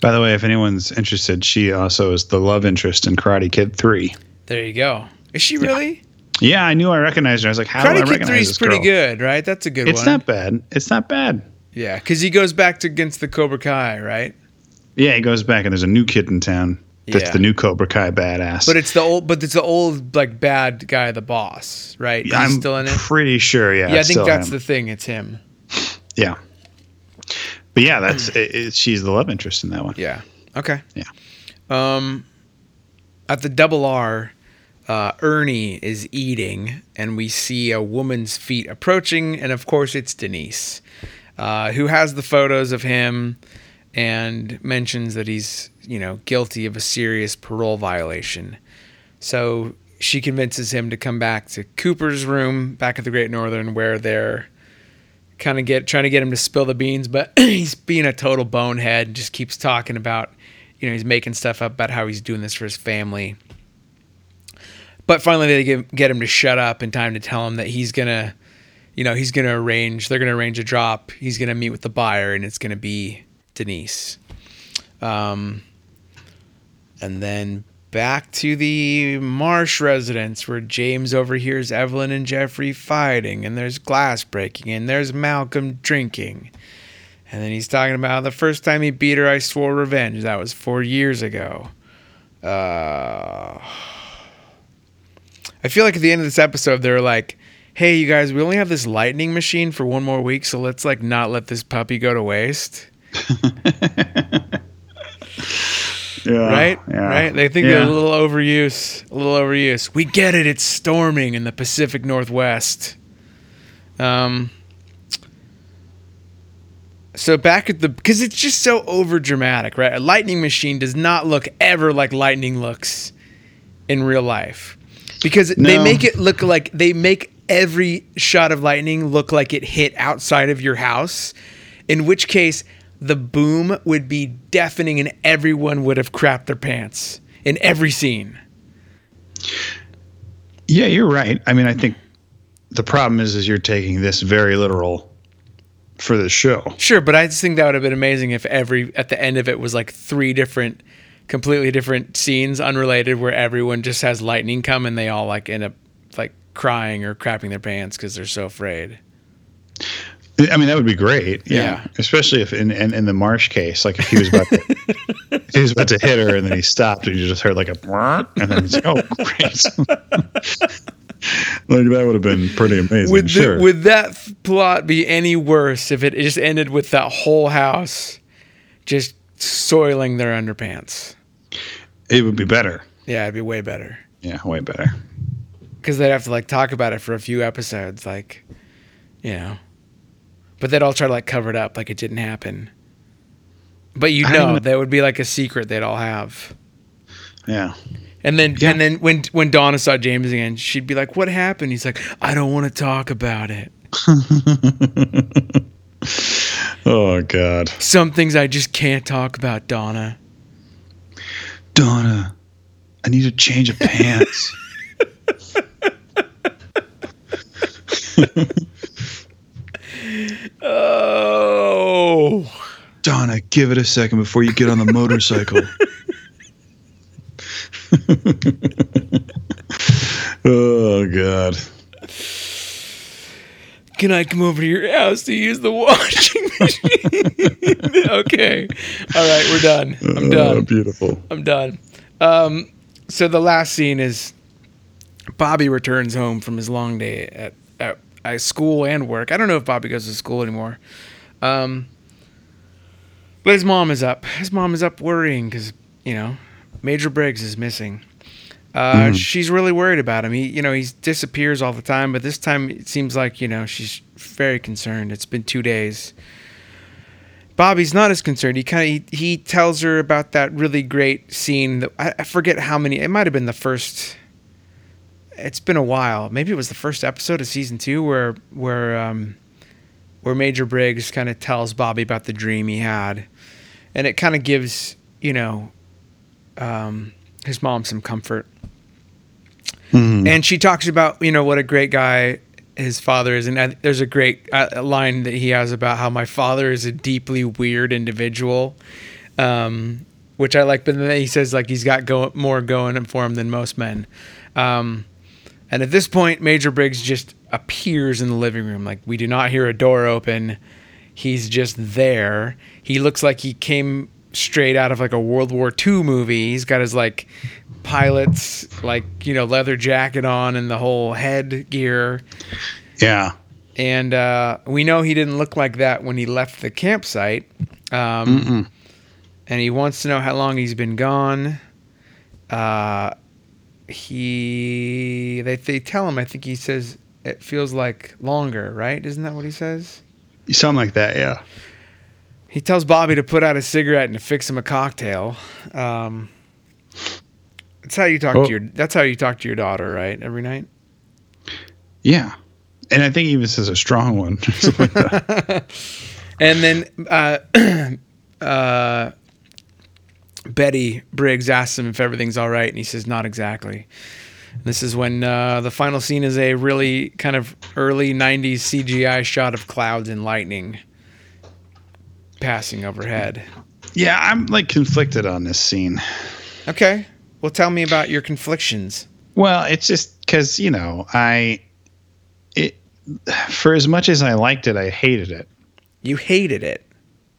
By the way, if anyone's interested, she also is the love interest in Karate Kid 3. There you go. Is she really? Yeah, I knew I recognized her. I was like, how do I Karate Kid recognize Three this is pretty girl? good, right? That's a good It's one. not bad. It's not bad. yeah, because he goes back to against the Cobra Kai, right? Yeah, he goes back and there's a new kid in town. That's Yeah. the new Cobra Kai badass. But it's the old, but it's the old like bad guy, the boss, right? He's I'm still in it. pretty sure. Yeah, Yeah, I think that's him. the thing. It's him. yeah. But yeah, that's it, it, she's the love interest in that one. Yeah. Okay. Yeah. Um, at the double R, uh, Ernie is eating, and we see a woman's feet approaching, and of course it's Denise, uh, who has the photos of him, and mentions that he's you know guilty of a serious parole violation. So she convinces him to come back to Cooper's room back at the Great Northern, where they're kind of get trying to get him to spill the beans, but he's being a total bonehead. and Just keeps talking about, you know, he's making stuff up about how he's doing this for his family. But finally, they get, get him to shut up in time to tell him that he's gonna, you know, he's gonna arrange. They're gonna arrange a drop. He's gonna meet with the buyer, and it's gonna be Denise. Um, and then back to the Marsh residence where James overhears Evelyn and Jeffrey fighting, and there's glass breaking, and there's Malcolm drinking. And then he's talking about the first time he beat her, I swore revenge. That was four years ago. Uh, I feel like at the end of this episode, they're like, hey, you guys, we only have this lightning machine for one more week, so let's like not let this puppy go to waste. Yeah, right? yeah. Right? They think yeah. they're a little overuse. A little overuse. We get it. It's storming in the Pacific Northwest. Um. So back at the because it's just so over dramatic, right? A lightning machine does not look ever like lightning looks in real life because they make it look like they make every shot of lightning look like it hit outside of your house in which case the boom would be deafening and everyone would have crapped their pants in every scene Yeah, you're right. I mean, I think the problem is, is you're taking this very literal for the show. sure but i just think that would have been amazing if every at the end of it was like three different completely different scenes unrelated where everyone just has lightning come and they all like end up like crying or crapping their pants because they're so afraid I mean, that would be great. Yeah, Yeah. especially if in, in in the Marsh case, like if he was about to, he was about to hit her and then he stopped and you just heard like a and then he's like, oh great. like that would have been pretty amazing. would, the- sure. would that plot be any worse if it just ended with that whole house just soiling their underpants it would be better. yeah it'd be way better Yeah, way better. because they'd have to like talk about it for a few episodes, like, you know. But they'd all try to like cover it up, like it didn't happen. But you know, that would be like a secret they'd all have. Yeah. And then, Yeah. and then when when Donna saw James again, she'd be like, "What happened?" He's like, "I don't want to talk about it. Oh God, Some things I just can't talk about, Donna." Donna, I need a change of pants. Oh, Donna, give it a second before you get on the motorcycle. oh God. can I come over to your house to use the washing machine? okay, all right, we're done. I'm Oh, done. beautiful. I'm done. Um, so the last scene is Bobby returns home from his long day at, at, at school and work. I don't know if Bobby goes to school anymore. Um, But his mom is up. His mom is up worrying because you know Major Briggs is missing. Uh, She's really worried about him. He, you know, he disappears all the time, but this time it seems like you know she's very concerned. It's been two days. Bobby's not as concerned. He kind of he, he tells her about that really great scene that I, I forget how many. It might have been the first. It's been a while. Maybe it was the first episode of season two where where um, where Major Briggs kind of tells Bobby about the dream he had, and it kind of gives you know um, his mom some comfort. And she talks about you know what a great guy his father is, and there's a great uh, line that he has about how my father is a deeply weird individual, um, which I like. But then he says like he's got go- more going for him than most men. Um, and at this point, Major Briggs just appears in the living room. Like we do not hear a door open. He's just there. He looks like he came straight out of like a World War II movie. He's got his like pilot's like you know leather jacket on and the whole head gear. Yeah. And uh, we know he didn't look like that when he left the campsite. Um, and he wants to know how long he's been gone. Uh, he they they tell him. I think he says it feels like longer, right? Isn't that what he says? You something like that. Yeah. He tells Bobby to put out a cigarette and to fix him a cocktail. Um, that's how you talk Oh. to your. That's how you talk to your daughter, right? Every night. Yeah. And I think he even says a strong one. Like. And then uh, uh, Betty Briggs asks him if everything's all right, and he says, "Not exactly." This is when uh, the final scene is a really kind of early '90s CGI shot of clouds and lightning passing overhead. yeah, I'm like conflicted on this scene. Okay, well, tell me about your conflictions. Well, it's just because you know I, it for as much as I liked it, I hated it. You hated it.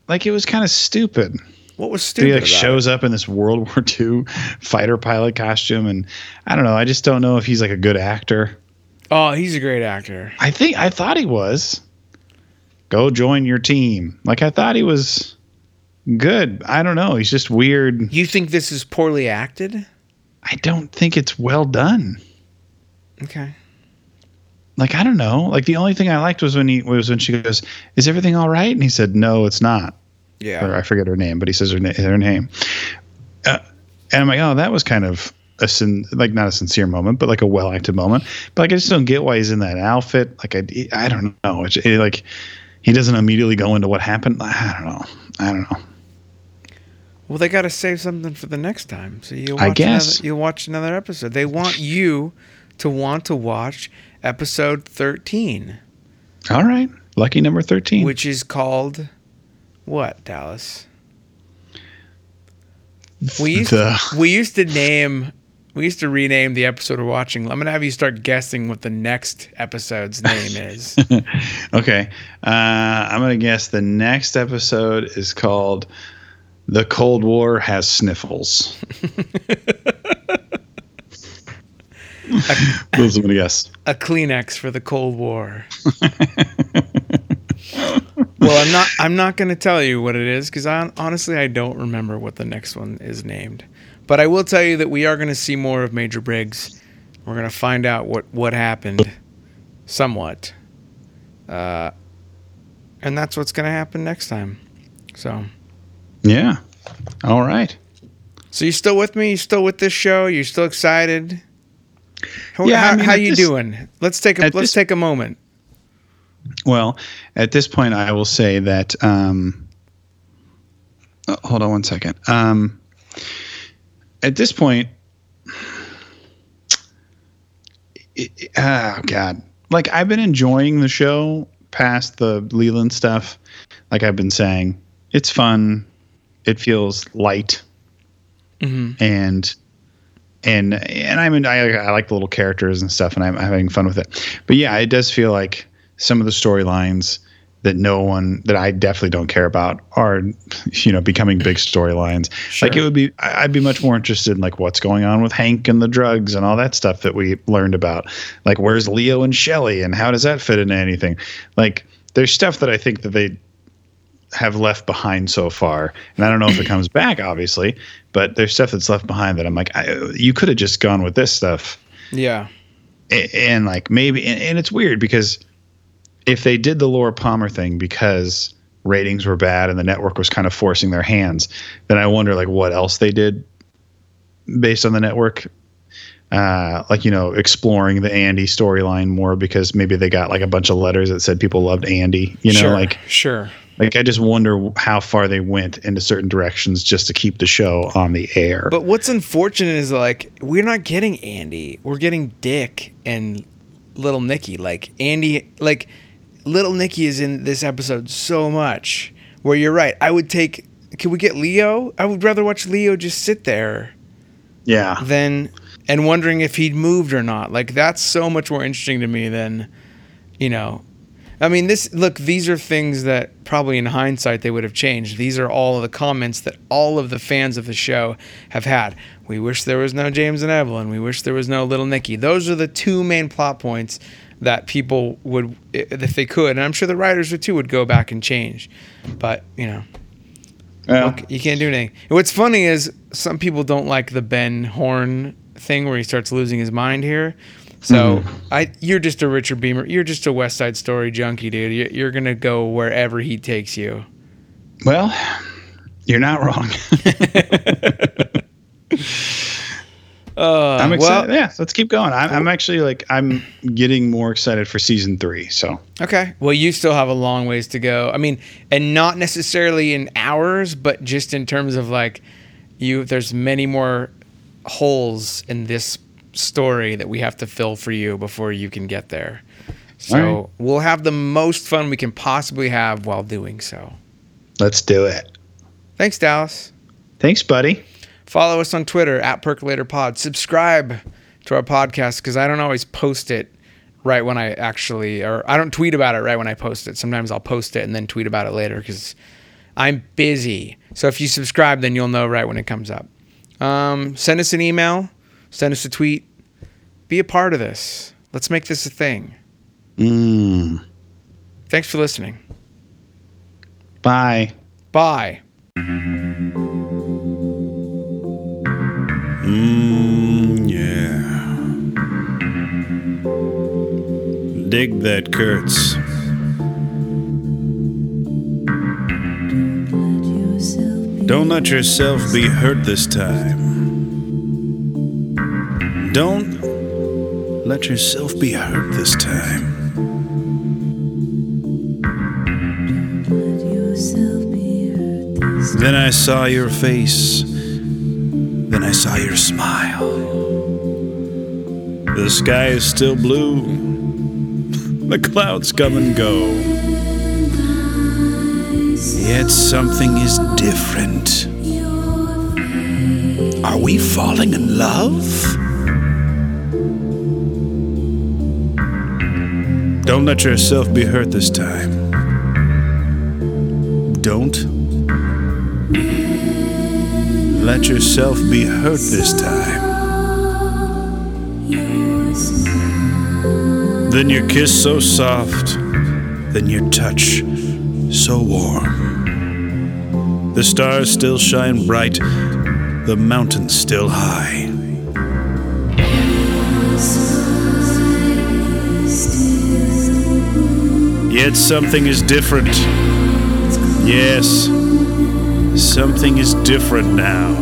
Like it was kind of stupid. What was He like about shows up in this World War II fighter pilot costume, and I don't know. I just don't know if he's like a good actor. Oh, he's a great actor. I think I thought he was. Go join your team. Like I thought he was good. I don't know. He's just weird. You think this is poorly acted? I don't think it's well done. Okay. Like I don't know. Like the only thing I liked was when he was when she goes, "Is everything all right?" And he said, "No, it's not." Or I forget her name, but he says her, na- her name. Uh, and I'm like, oh, that was kind of a sin, like not a sincere moment, but like a well acted moment. But like I just don't get why he's in that outfit. Like I, I don't know. It's it, like he doesn't immediately go into what happened. I don't know. I don't know. Well, they got to save something for the next time. So you I watch guess. another, you'll watch another episode. They want you to want to watch episode 13, All right, lucky number thirteen. which is called what, Dallas? We used The- to, we used to name we used to rename the episode we're watching. I'm gonna have you start guessing what the next episode's name is. okay, uh, I'm gonna guess the next episode is called "The Cold War Has Sniffles." Those I'm gonna guess. a Kleenex for the Cold War. Well, I'm not. I'm not going to tell you what it is because I honestly I don't remember what the next one is named. But I will tell you that we are going to see more of Major Briggs. We're going to find out what what happened, somewhat, uh, and that's what's going to happen next time. So, Yeah. All right. so you still with me? You still with this show? You still excited? How, Yeah, I how, mean, how you this- doing? Let's take a let's this- take a moment. Well, at this point, I will say that. Um, oh, hold on one second. Um, at this point, it, it- oh god, like I've been enjoying the show past the Leland stuff. Like I've been saying, it's fun. It feels light, hmm and and and I mean I, I like the little characters and stuff, and I'm having fun with it. But yeah, it does feel like some of the storylines that no one that I definitely don't care about are you know becoming big storylines. Like it would be I'd be much more interested in like what's going on with Hank and the drugs and all that stuff that we learned about. Like where's Leo and Shelley and how does that fit into anything? Like there's stuff that I think that they have left behind so far, and I don't know if it comes back, obviously, but there's stuff that's left behind that I'm like, I, you could have just gone with this stuff, Yeah. and, and like maybe, and, and it's weird because if they did the Laura Palmer thing because ratings were bad and the network was kind of forcing their hands, then I wonder like what else they did based on the network. Uh, like you know, exploring the Andy storyline more because maybe they got like a bunch of letters that said people loved Andy. You know, sure. like sure. like I just wonder how far they went into certain directions just to keep the show on the air. But what's unfortunate is like we're not getting Andy. We're getting Dick and little Nicky. Like Andy like little Nicky is in this episode so much. Where you're right. I would take Can we get Leo? I would rather watch Leo just sit there yeah, than and wondering if he'd moved or not. Like that's so much more interesting to me than you know. I mean, this look. These are things that probably in hindsight they would have changed. These are all of the comments that all of the fans of the show have had. We wish there was no James and Evelyn. We wish there was no Little Nicky. Those are the two main plot points that people would, if they could, and I'm sure the writers would too, would go back and change. But you know, Look, you can't do anything. And what's funny is some people don't like the Ben Horne thing where he starts losing his mind here. So mm-hmm. I, you're just a Richard Beymer. You're just a West Side Story junkie, dude. You're gonna go wherever he takes you. well, you're not wrong. Uh, I'm excited. Well, yeah, let's keep going. I'm, I'm actually like I'm getting more excited for season three. So okay. Well, you still have a long ways to go. I mean, and not necessarily in hours, but just in terms of like you. There's many more holes in this story that we have to fill for you before you can get there. So All right. we'll have the most fun we can possibly have while doing so. let's do it. Thanks, Dallas. Thanks, buddy. Follow us on Twitter at Percolator Pod. Subscribe to our podcast because I don't always post it right when I actually, or I don't tweet about it right when I post it. Sometimes I'll post it and then tweet about it later because I'm busy. So if you subscribe, then you'll know right when it comes up. Um, send us an email, send us a tweet. Be a part of this. Let's make this a thing. Mm, Thanks for listening. bye. Bye. Mmm, yeah. Dig that Kurtz. Don't let yourself be hurt this time. Don't let yourself be hurt this time. Then I saw your face. Then I saw your smile. The sky is still blue. The clouds come and go. Yet something is different. Are we falling in love? Don't let yourself be hurt this time. Don't let yourself be hurt this time. Then your kiss so soft, then your touch so warm. The stars still shine bright, the mountains still high. Yet something is different. Yes, something is different now.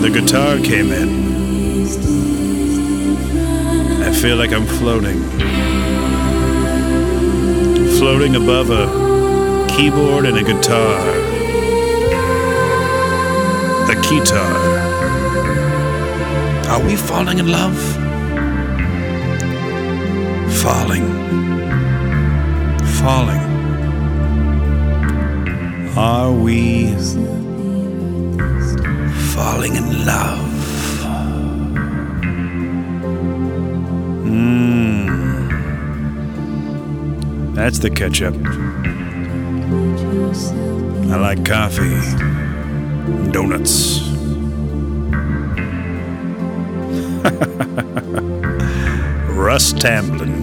The guitar came in. I feel like I'm floating. Floating above a keyboard and a guitar. A guitar. Are we falling in love? Falling. Falling. Are we falling in love? Mmm. That's the ketchup. I like coffee, donuts. Russ Tamblyn.